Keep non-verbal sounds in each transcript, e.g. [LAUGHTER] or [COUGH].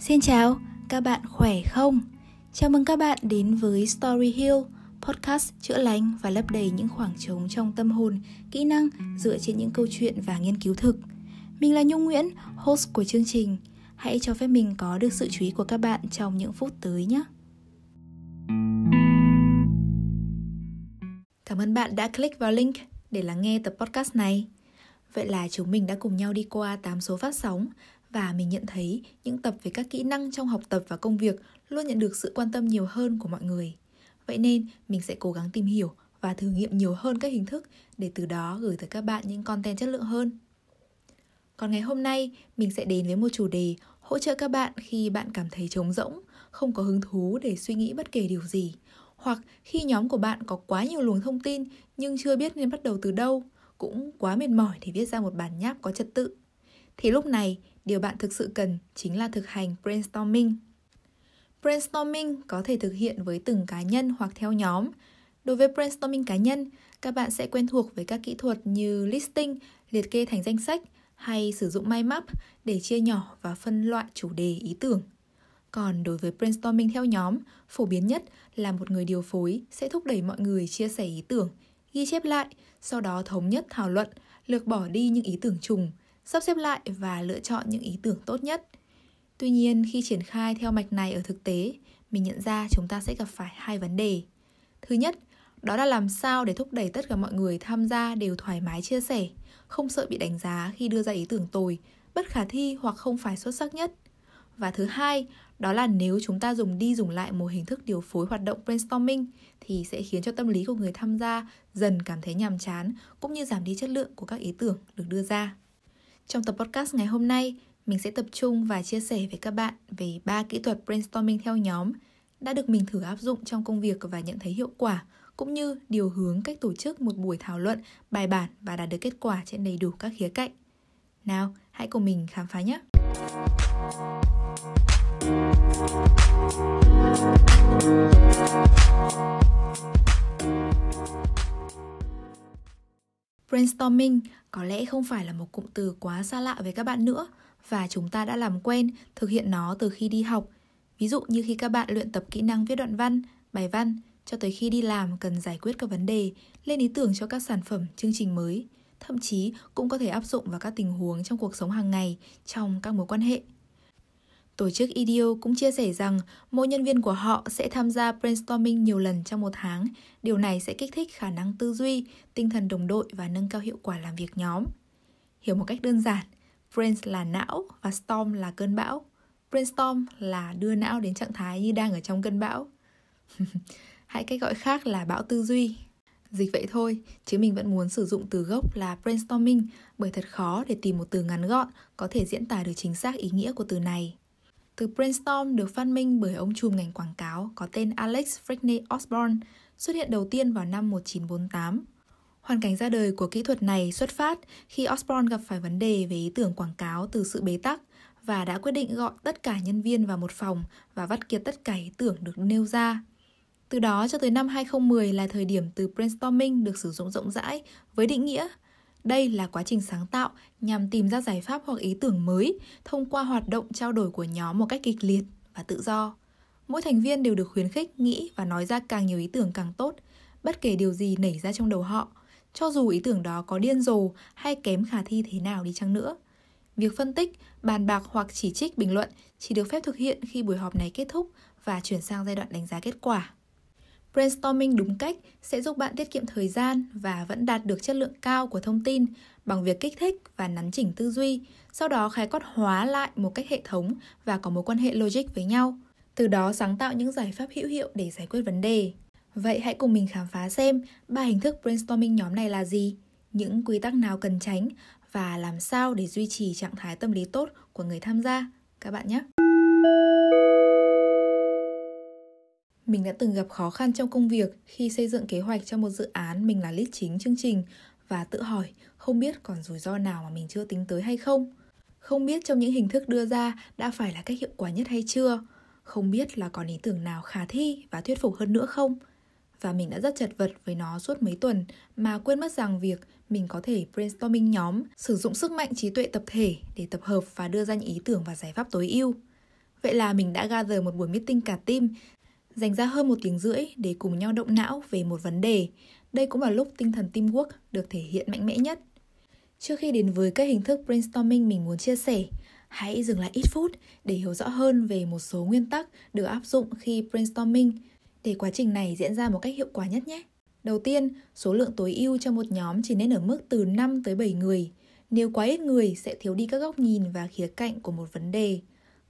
Xin chào, các bạn khỏe không? Chào mừng các bạn đến với Story Hill, podcast chữa lành và lấp đầy những khoảng trống trong tâm hồn, kỹ năng dựa trên những câu chuyện và nghiên cứu thực. Mình là Nhung Nguyễn, host của chương trình. Hãy cho phép mình có được sự chú ý của các bạn trong những phút tới nhé. Cảm ơn bạn đã click vào link để lắng nghe tập podcast này. Vậy là chúng mình đã cùng nhau đi qua 8 số phát sóng và mình nhận thấy những tập về các kỹ năng trong học tập và công việc luôn nhận được sự quan tâm nhiều hơn của mọi người. Vậy nên mình sẽ cố gắng tìm hiểu và thử nghiệm nhiều hơn các hình thức để từ đó gửi tới các bạn những content chất lượng hơn. Còn ngày hôm nay, mình sẽ đến với một chủ đề hỗ trợ các bạn khi bạn cảm thấy trống rỗng, không có hứng thú để suy nghĩ bất kể điều gì, hoặc khi nhóm của bạn có quá nhiều luồng thông tin nhưng chưa biết nên bắt đầu từ đâu, cũng quá mệt mỏi để viết ra một bản nháp có trật tự. Thì lúc này, điều bạn thực sự cần chính là thực hành brainstorming. Brainstorming có thể thực hiện với từng cá nhân hoặc theo nhóm. Đối với brainstorming cá nhân, các bạn sẽ quen thuộc với các kỹ thuật như listing, liệt kê thành danh sách hay sử dụng mind map để chia nhỏ và phân loại chủ đề ý tưởng. Còn đối với brainstorming theo nhóm, phổ biến nhất là một người điều phối sẽ thúc đẩy mọi người chia sẻ ý tưởng, ghi chép lại, sau đó thống nhất thảo luận, lược bỏ đi những ý tưởng trùng, sắp xếp lại và lựa chọn những ý tưởng tốt nhất. Tuy nhiên, khi triển khai theo mạch này ở thực tế, mình nhận ra chúng ta sẽ gặp phải hai vấn đề. Thứ nhất, đó là làm sao để thúc đẩy tất cả mọi người tham gia đều thoải mái chia sẻ, không sợ bị đánh giá khi đưa ra ý tưởng tồi, bất khả thi hoặc không phải xuất sắc nhất. Và thứ hai, đó là nếu chúng ta dùng đi dùng lại một hình thức điều phối hoạt động brainstorming thì sẽ khiến cho tâm lý của người tham gia dần cảm thấy nhàm chán cũng như giảm đi chất lượng của các ý tưởng được đưa ra. Trong tập podcast ngày hôm nay, mình sẽ tập trung và chia sẻ với các bạn về ba kỹ thuật brainstorming theo nhóm đã được mình thử áp dụng trong công việc và nhận thấy hiệu quả, cũng như điều hướng cách tổ chức một buổi thảo luận bài bản và đạt được kết quả trên đầy đủ các khía cạnh. Nào, hãy cùng mình khám phá nhé! Brainstorming có lẽ không phải là một cụm từ quá xa lạ với các bạn nữa và chúng ta đã làm quen thực hiện nó từ khi đi học. Ví dụ như khi các bạn luyện tập kỹ năng viết đoạn văn, bài văn cho tới khi đi làm cần giải quyết các vấn đề, lên ý tưởng cho các sản phẩm, chương trình mới, thậm chí cũng có thể áp dụng vào các tình huống trong cuộc sống hàng ngày trong các mối quan hệ. Tổ chức IDEO cũng chia sẻ rằng mỗi nhân viên của họ sẽ tham gia brainstorming nhiều lần trong một tháng. Điều này sẽ kích thích khả năng tư duy, tinh thần đồng đội và nâng cao hiệu quả làm việc nhóm. Hiểu một cách đơn giản, brains là não và storm là cơn bão. Brainstorm là đưa não đến trạng thái như đang ở trong cơn bão. [LAUGHS] Hãy cách gọi khác là bão tư duy. Dịch vậy thôi, chứ mình vẫn muốn sử dụng từ gốc là brainstorming bởi thật khó để tìm một từ ngắn gọn có thể diễn tả được chính xác ý nghĩa của từ này. Từ brainstorm được phát minh bởi ông trùm ngành quảng cáo có tên Alex Frickney Osborne, xuất hiện đầu tiên vào năm 1948. Hoàn cảnh ra đời của kỹ thuật này xuất phát khi Osborne gặp phải vấn đề về ý tưởng quảng cáo từ sự bế tắc và đã quyết định gọi tất cả nhân viên vào một phòng và vắt kiệt tất cả ý tưởng được nêu ra. Từ đó cho tới năm 2010 là thời điểm từ brainstorming được sử dụng rộng rãi với định nghĩa đây là quá trình sáng tạo nhằm tìm ra giải pháp hoặc ý tưởng mới thông qua hoạt động trao đổi của nhóm một cách kịch liệt và tự do. Mỗi thành viên đều được khuyến khích nghĩ và nói ra càng nhiều ý tưởng càng tốt, bất kể điều gì nảy ra trong đầu họ, cho dù ý tưởng đó có điên rồ hay kém khả thi thế nào đi chăng nữa. Việc phân tích, bàn bạc hoặc chỉ trích bình luận chỉ được phép thực hiện khi buổi họp này kết thúc và chuyển sang giai đoạn đánh giá kết quả. Brainstorming đúng cách sẽ giúp bạn tiết kiệm thời gian và vẫn đạt được chất lượng cao của thông tin bằng việc kích thích và nắn chỉnh tư duy, sau đó khái quát hóa lại một cách hệ thống và có mối quan hệ logic với nhau. Từ đó sáng tạo những giải pháp hữu hiệu để giải quyết vấn đề. Vậy hãy cùng mình khám phá xem ba hình thức brainstorming nhóm này là gì, những quy tắc nào cần tránh và làm sao để duy trì trạng thái tâm lý tốt của người tham gia các bạn nhé. Mình đã từng gặp khó khăn trong công việc khi xây dựng kế hoạch cho một dự án mình là lead chính chương trình và tự hỏi không biết còn rủi ro nào mà mình chưa tính tới hay không. Không biết trong những hình thức đưa ra đã phải là cách hiệu quả nhất hay chưa. Không biết là còn ý tưởng nào khả thi và thuyết phục hơn nữa không. Và mình đã rất chật vật với nó suốt mấy tuần mà quên mất rằng việc mình có thể brainstorming nhóm, sử dụng sức mạnh trí tuệ tập thể để tập hợp và đưa ra những ý tưởng và giải pháp tối ưu. Vậy là mình đã gather một buổi meeting cả team, dành ra hơn một tiếng rưỡi để cùng nhau động não về một vấn đề. Đây cũng là lúc tinh thần teamwork được thể hiện mạnh mẽ nhất. Trước khi đến với các hình thức brainstorming mình muốn chia sẻ, hãy dừng lại ít phút để hiểu rõ hơn về một số nguyên tắc được áp dụng khi brainstorming để quá trình này diễn ra một cách hiệu quả nhất nhé. Đầu tiên, số lượng tối ưu cho một nhóm chỉ nên ở mức từ 5 tới 7 người. Nếu quá ít người sẽ thiếu đi các góc nhìn và khía cạnh của một vấn đề.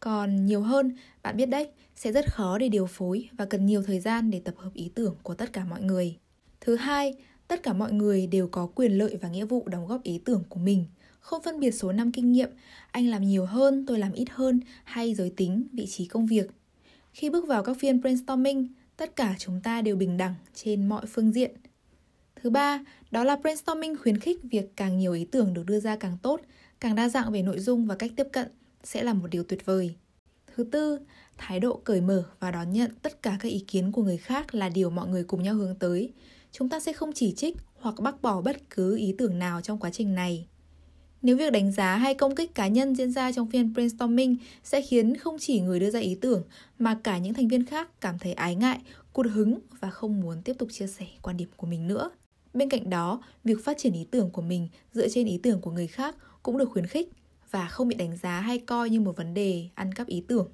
Còn nhiều hơn, bạn biết đấy, sẽ rất khó để điều phối và cần nhiều thời gian để tập hợp ý tưởng của tất cả mọi người. Thứ hai, tất cả mọi người đều có quyền lợi và nghĩa vụ đóng góp ý tưởng của mình, không phân biệt số năm kinh nghiệm, anh làm nhiều hơn, tôi làm ít hơn hay giới tính, vị trí công việc. Khi bước vào các phiên brainstorming, tất cả chúng ta đều bình đẳng trên mọi phương diện. Thứ ba, đó là brainstorming khuyến khích việc càng nhiều ý tưởng được đưa ra càng tốt, càng đa dạng về nội dung và cách tiếp cận sẽ là một điều tuyệt vời. Thứ tư, thái độ cởi mở và đón nhận tất cả các ý kiến của người khác là điều mọi người cùng nhau hướng tới. Chúng ta sẽ không chỉ trích hoặc bác bỏ bất cứ ý tưởng nào trong quá trình này. Nếu việc đánh giá hay công kích cá nhân diễn ra trong phiên brainstorming sẽ khiến không chỉ người đưa ra ý tưởng mà cả những thành viên khác cảm thấy ái ngại, cụt hứng và không muốn tiếp tục chia sẻ quan điểm của mình nữa. Bên cạnh đó, việc phát triển ý tưởng của mình dựa trên ý tưởng của người khác cũng được khuyến khích và không bị đánh giá hay coi như một vấn đề ăn cắp ý tưởng.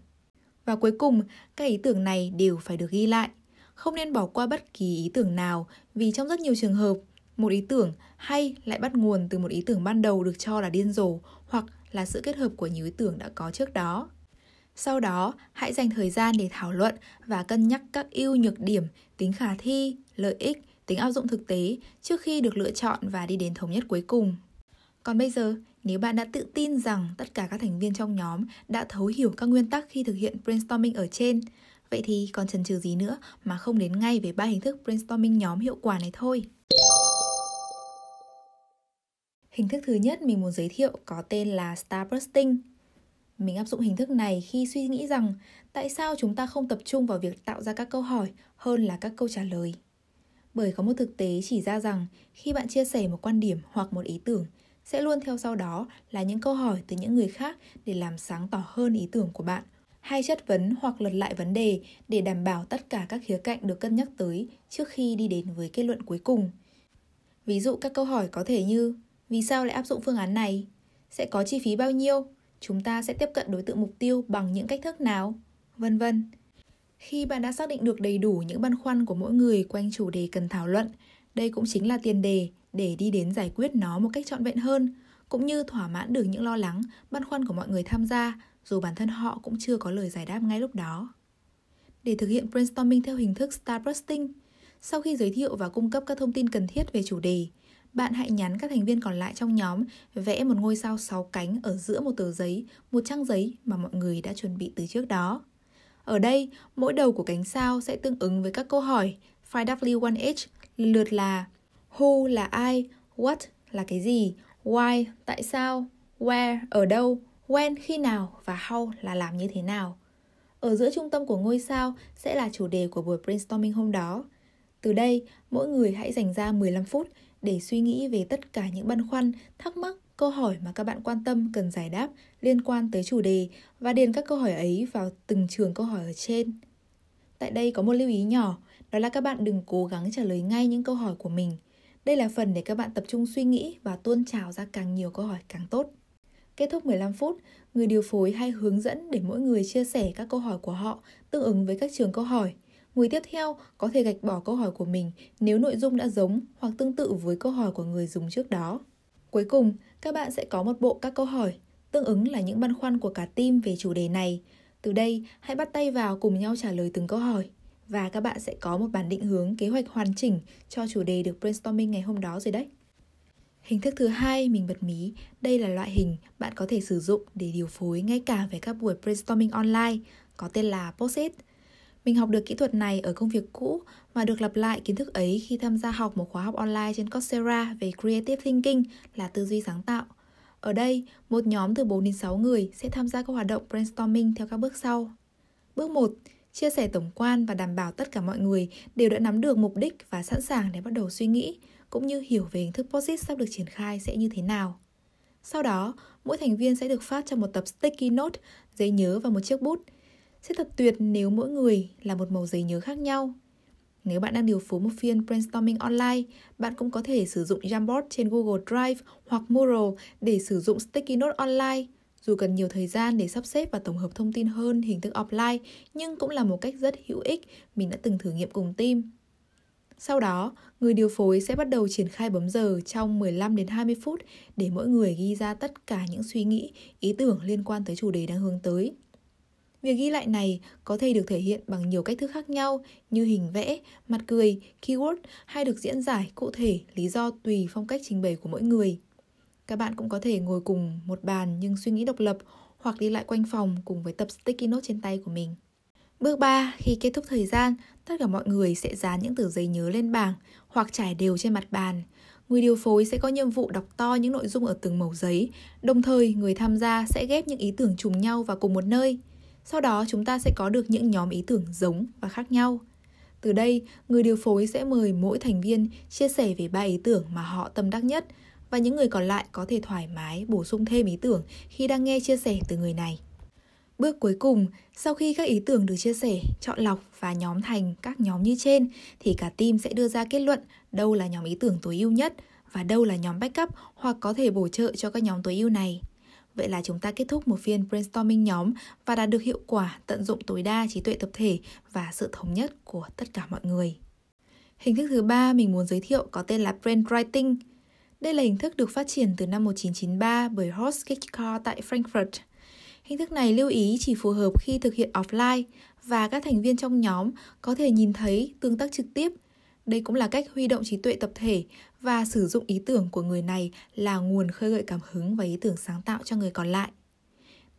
Và cuối cùng, các ý tưởng này đều phải được ghi lại. Không nên bỏ qua bất kỳ ý tưởng nào vì trong rất nhiều trường hợp, một ý tưởng hay lại bắt nguồn từ một ý tưởng ban đầu được cho là điên rồ hoặc là sự kết hợp của nhiều ý tưởng đã có trước đó. Sau đó, hãy dành thời gian để thảo luận và cân nhắc các ưu nhược điểm, tính khả thi, lợi ích, tính áp dụng thực tế trước khi được lựa chọn và đi đến thống nhất cuối cùng. Còn bây giờ, nếu bạn đã tự tin rằng tất cả các thành viên trong nhóm đã thấu hiểu các nguyên tắc khi thực hiện brainstorming ở trên, vậy thì còn chần chừ gì nữa mà không đến ngay với ba hình thức brainstorming nhóm hiệu quả này thôi. Hình thức thứ nhất mình muốn giới thiệu có tên là Starbursting. Mình áp dụng hình thức này khi suy nghĩ rằng tại sao chúng ta không tập trung vào việc tạo ra các câu hỏi hơn là các câu trả lời. Bởi có một thực tế chỉ ra rằng khi bạn chia sẻ một quan điểm hoặc một ý tưởng sẽ luôn theo sau đó là những câu hỏi từ những người khác để làm sáng tỏ hơn ý tưởng của bạn hay chất vấn hoặc lật lại vấn đề để đảm bảo tất cả các khía cạnh được cân nhắc tới trước khi đi đến với kết luận cuối cùng. Ví dụ các câu hỏi có thể như vì sao lại áp dụng phương án này? Sẽ có chi phí bao nhiêu? Chúng ta sẽ tiếp cận đối tượng mục tiêu bằng những cách thức nào? Vân vân. Khi bạn đã xác định được đầy đủ những băn khoăn của mỗi người quanh chủ đề cần thảo luận, đây cũng chính là tiền đề để đi đến giải quyết nó một cách trọn vẹn hơn, cũng như thỏa mãn được những lo lắng, băn khoăn của mọi người tham gia, dù bản thân họ cũng chưa có lời giải đáp ngay lúc đó. Để thực hiện brainstorming theo hình thức starbursting, sau khi giới thiệu và cung cấp các thông tin cần thiết về chủ đề, bạn hãy nhắn các thành viên còn lại trong nhóm vẽ một ngôi sao 6 cánh ở giữa một tờ giấy, một trang giấy mà mọi người đã chuẩn bị từ trước đó. Ở đây, mỗi đầu của cánh sao sẽ tương ứng với các câu hỏi 5W1H lượt là Who là ai, What là cái gì, Why tại sao, Where ở đâu, When khi nào và How là làm như thế nào. Ở giữa trung tâm của ngôi sao sẽ là chủ đề của buổi brainstorming hôm đó. Từ đây, mỗi người hãy dành ra 15 phút để suy nghĩ về tất cả những băn khoăn, thắc mắc, câu hỏi mà các bạn quan tâm cần giải đáp liên quan tới chủ đề và điền các câu hỏi ấy vào từng trường câu hỏi ở trên. Tại đây có một lưu ý nhỏ, đó là các bạn đừng cố gắng trả lời ngay những câu hỏi của mình. Đây là phần để các bạn tập trung suy nghĩ và tuôn trào ra càng nhiều câu hỏi càng tốt. Kết thúc 15 phút, người điều phối hay hướng dẫn để mỗi người chia sẻ các câu hỏi của họ tương ứng với các trường câu hỏi. Người tiếp theo có thể gạch bỏ câu hỏi của mình nếu nội dung đã giống hoặc tương tự với câu hỏi của người dùng trước đó. Cuối cùng, các bạn sẽ có một bộ các câu hỏi, tương ứng là những băn khoăn của cả team về chủ đề này. Từ đây, hãy bắt tay vào cùng nhau trả lời từng câu hỏi và các bạn sẽ có một bản định hướng kế hoạch hoàn chỉnh cho chủ đề được brainstorming ngày hôm đó rồi đấy. Hình thức thứ hai mình bật mí, đây là loại hình bạn có thể sử dụng để điều phối ngay cả về các buổi brainstorming online, có tên là Post-it. Mình học được kỹ thuật này ở công việc cũ và được lặp lại kiến thức ấy khi tham gia học một khóa học online trên Coursera về Creative Thinking là tư duy sáng tạo. Ở đây, một nhóm từ 4 đến 6 người sẽ tham gia các hoạt động brainstorming theo các bước sau. Bước 1. Chia sẻ tổng quan và đảm bảo tất cả mọi người đều đã nắm được mục đích và sẵn sàng để bắt đầu suy nghĩ, cũng như hiểu về hình thức POSIT sắp được triển khai sẽ như thế nào. Sau đó, mỗi thành viên sẽ được phát cho một tập sticky note, giấy nhớ và một chiếc bút – Sẽ thật tuyệt nếu mỗi người là một màu giấy nhớ khác nhau. Nếu bạn đang điều phối một phiên brainstorming online, bạn cũng có thể sử dụng Jamboard trên Google Drive hoặc Mural để sử dụng sticky note online. Dù cần nhiều thời gian để sắp xếp và tổng hợp thông tin hơn hình thức offline, nhưng cũng là một cách rất hữu ích mình đã từng thử nghiệm cùng team. Sau đó, người điều phối sẽ bắt đầu triển khai bấm giờ trong 15 đến 20 phút để mỗi người ghi ra tất cả những suy nghĩ, ý tưởng liên quan tới chủ đề đang hướng tới. Việc ghi lại này có thể được thể hiện bằng nhiều cách thức khác nhau như hình vẽ, mặt cười, keyword hay được diễn giải cụ thể lý do tùy phong cách trình bày của mỗi người. Các bạn cũng có thể ngồi cùng một bàn nhưng suy nghĩ độc lập hoặc đi lại quanh phòng cùng với tập sticky note trên tay của mình. Bước 3, khi kết thúc thời gian, tất cả mọi người sẽ dán những tờ giấy nhớ lên bảng hoặc trải đều trên mặt bàn. Người điều phối sẽ có nhiệm vụ đọc to những nội dung ở từng mẩu giấy, đồng thời người tham gia sẽ ghép những ý tưởng trùng nhau vào cùng một nơi. Sau đó chúng ta sẽ có được những nhóm ý tưởng giống và khác nhau. Từ đây, người điều phối sẽ mời mỗi thành viên chia sẻ về ba ý tưởng mà họ tâm đắc nhất và những người còn lại có thể thoải mái bổ sung thêm ý tưởng khi đang nghe chia sẻ từ người này. Bước cuối cùng, sau khi các ý tưởng được chia sẻ, chọn lọc và nhóm thành các nhóm như trên thì cả team sẽ đưa ra kết luận đâu là nhóm ý tưởng tối ưu nhất và đâu là nhóm backup hoặc có thể bổ trợ cho các nhóm tối ưu này. Vậy là chúng ta kết thúc một phiên brainstorming nhóm và đạt được hiệu quả tận dụng tối đa trí tuệ tập thể và sự thống nhất của tất cả mọi người. Hình thức thứ ba mình muốn giới thiệu có tên là brainwriting. Đây là hình thức được phát triển từ năm 1993 bởi Horst Kekar tại Frankfurt. Hình thức này lưu ý chỉ phù hợp khi thực hiện offline và các thành viên trong nhóm có thể nhìn thấy tương tác trực tiếp. Đây cũng là cách huy động trí tuệ tập thể và sử dụng ý tưởng của người này là nguồn khơi gợi cảm hứng và ý tưởng sáng tạo cho người còn lại.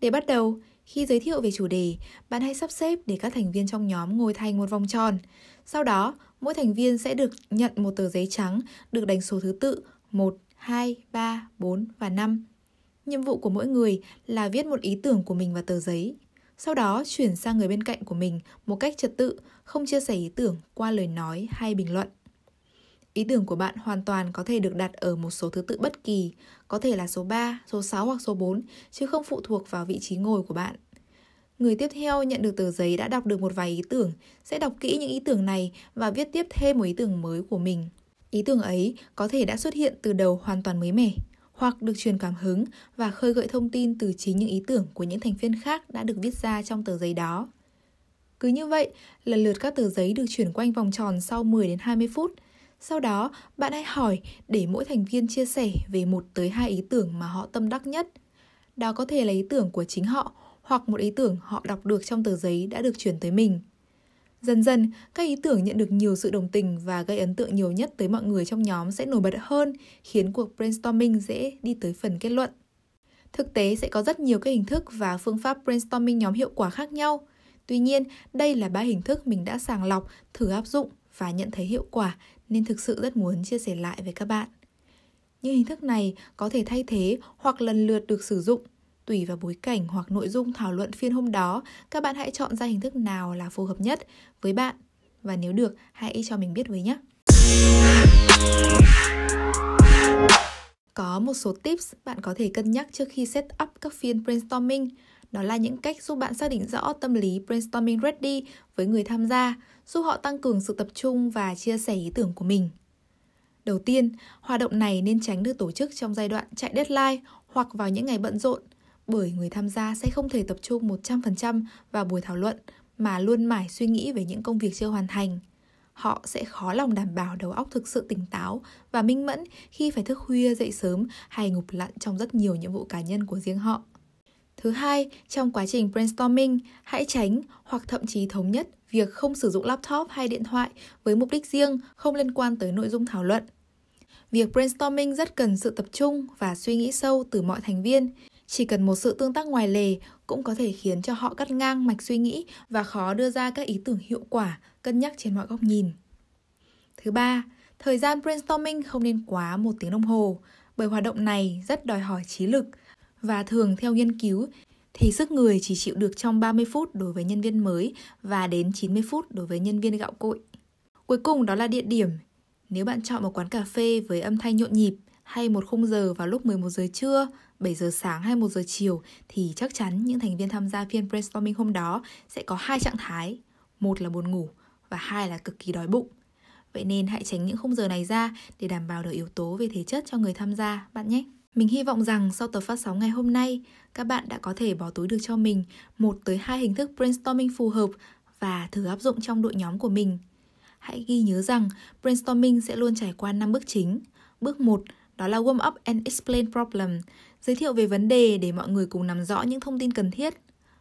Để bắt đầu, khi giới thiệu về chủ đề, bạn hãy sắp xếp để các thành viên trong nhóm ngồi thành một vòng tròn. Sau đó, mỗi thành viên sẽ được nhận một tờ giấy trắng được đánh số thứ tự 1, 2, 3, 4 và 5. Nhiệm vụ của mỗi người là viết một ý tưởng của mình vào tờ giấy. Sau đó chuyển sang người bên cạnh của mình một cách trật tự, không chia sẻ ý tưởng qua lời nói hay bình luận. Ý tưởng của bạn hoàn toàn có thể được đặt ở một số thứ tự bất kỳ, có thể là số 3, số 6 hoặc số 4, chứ không phụ thuộc vào vị trí ngồi của bạn. Người tiếp theo nhận được tờ giấy đã đọc được một vài ý tưởng, sẽ đọc kỹ những ý tưởng này và viết tiếp thêm một ý tưởng mới của mình. Ý tưởng ấy có thể đã xuất hiện từ đầu hoàn toàn mới mẻ, hoặc được truyền cảm hứng và khơi gợi thông tin từ chính những ý tưởng của những thành viên khác đã được viết ra trong tờ giấy đó. Cứ như vậy, lần lượt các tờ giấy được chuyển quanh vòng tròn sau 10 đến 20 phút. Sau đó, bạn hãy hỏi để mỗi thành viên chia sẻ về một tới hai ý tưởng mà họ tâm đắc nhất. Đó có thể là ý tưởng của chính họ hoặc một ý tưởng họ đọc được trong tờ giấy đã được chuyển tới mình. Dần dần, các ý tưởng nhận được nhiều sự đồng tình và gây ấn tượng nhiều nhất tới mọi người trong nhóm sẽ nổi bật hơn, khiến cuộc brainstorming dễ đi tới phần kết luận. Thực tế sẽ có rất nhiều các hình thức và phương pháp brainstorming nhóm hiệu quả khác nhau. Tuy nhiên, đây là ba hình thức mình đã sàng lọc, thử áp dụng và nhận thấy hiệu quả nên thực sự rất muốn chia sẻ lại với các bạn. Những hình thức này có thể thay thế hoặc lần lượt được sử dụng Tùy vào bối cảnh hoặc nội dung thảo luận phiên hôm đó, các bạn hãy chọn ra hình thức nào là phù hợp nhất với bạn. Và nếu được, hãy cho mình biết với nhé. Có một số tips bạn có thể cân nhắc trước khi set up các phiên brainstorming. Đó là những cách giúp bạn xác định rõ tâm lý brainstorming ready với người tham gia, giúp họ tăng cường sự tập trung và chia sẻ ý tưởng của mình. Đầu tiên, hoạt động này nên tránh được tổ chức trong giai đoạn chạy deadline hoặc vào những ngày bận rộn bởi người tham gia sẽ không thể tập trung 100% vào buổi thảo luận mà luôn mải suy nghĩ về những công việc chưa hoàn thành. Họ sẽ khó lòng đảm bảo đầu óc thực sự tỉnh táo và minh mẫn khi phải thức khuya dậy sớm hay ngục lặn trong rất nhiều nhiệm vụ cá nhân của riêng họ. Thứ hai, trong quá trình brainstorming, hãy tránh hoặc thậm chí thống nhất việc không sử dụng laptop hay điện thoại với mục đích riêng không liên quan tới nội dung thảo luận. Việc brainstorming rất cần sự tập trung và suy nghĩ sâu từ mọi thành viên. Chỉ cần một sự tương tác ngoài lề cũng có thể khiến cho họ cắt ngang mạch suy nghĩ và khó đưa ra các ý tưởng hiệu quả, cân nhắc trên mọi góc nhìn. Thứ ba, thời gian brainstorming không nên quá một tiếng đồng hồ, bởi hoạt động này rất đòi hỏi trí lực và thường theo nghiên cứu thì sức người chỉ chịu được trong 30 phút đối với nhân viên mới và đến 90 phút đối với nhân viên gạo cội. Cuối cùng đó là địa điểm. Nếu bạn chọn một quán cà phê với âm thanh nhộn nhịp, hay một khung giờ vào lúc 11 giờ trưa, 7 giờ sáng hay 1 giờ chiều thì chắc chắn những thành viên tham gia phiên brainstorming hôm đó sẽ có hai trạng thái. Một là buồn ngủ và hai là cực kỳ đói bụng. Vậy nên hãy tránh những khung giờ này ra để đảm bảo được yếu tố về thể chất cho người tham gia bạn nhé. Mình hy vọng rằng sau tập phát sóng ngày hôm nay, các bạn đã có thể bỏ túi được cho mình một tới hai hình thức brainstorming phù hợp và thử áp dụng trong đội nhóm của mình. Hãy ghi nhớ rằng brainstorming sẽ luôn trải qua 5 bước chính. Bước 1 đó là warm up and explain problem, giới thiệu về vấn đề để mọi người cùng nắm rõ những thông tin cần thiết.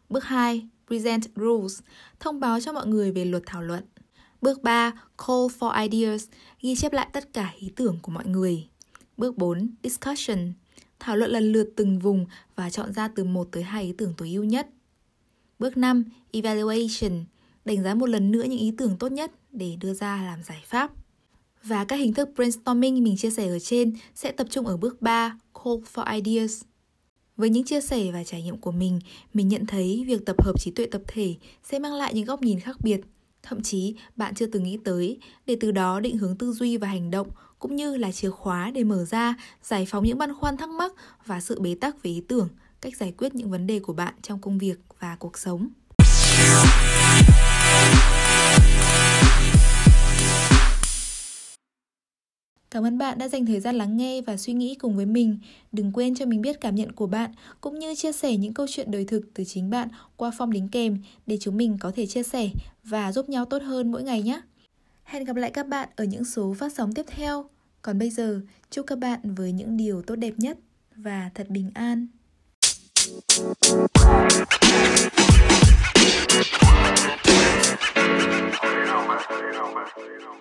Bước 2, present rules, thông báo cho mọi người về luật thảo luận. Bước 3, call for ideas, ghi chép lại tất cả ý tưởng của mọi người. Bước 4, discussion, thảo luận lần lượt từng vùng và chọn ra từ 1 tới 2 ý tưởng tối ưu nhất. Bước 5, evaluation, đánh giá một lần nữa những ý tưởng tốt nhất để đưa ra làm giải pháp. Và các hình thức brainstorming mình chia sẻ ở trên sẽ tập trung ở bước 3, call for ideas. Với những chia sẻ và trải nghiệm của mình, mình nhận thấy việc tập hợp trí tuệ tập thể sẽ mang lại những góc nhìn khác biệt, thậm chí bạn chưa từng nghĩ tới, để từ đó định hướng tư duy và hành động, cũng như là chìa khóa để mở ra, giải phóng những băn khoăn thắc mắc và sự bế tắc về ý tưởng, cách giải quyết những vấn đề của bạn trong công việc và cuộc sống. Cảm ơn bạn đã dành thời gian lắng nghe và suy nghĩ cùng với mình. Đừng quên cho mình biết cảm nhận của bạn cũng như chia sẻ những câu chuyện đời thực từ chính bạn qua form đính kèm để chúng mình có thể chia sẻ và giúp nhau tốt hơn mỗi ngày nhé. Hẹn gặp lại các bạn ở những số phát sóng tiếp theo. Còn bây giờ, chúc các bạn với những điều tốt đẹp nhất và thật bình an. You know. You know.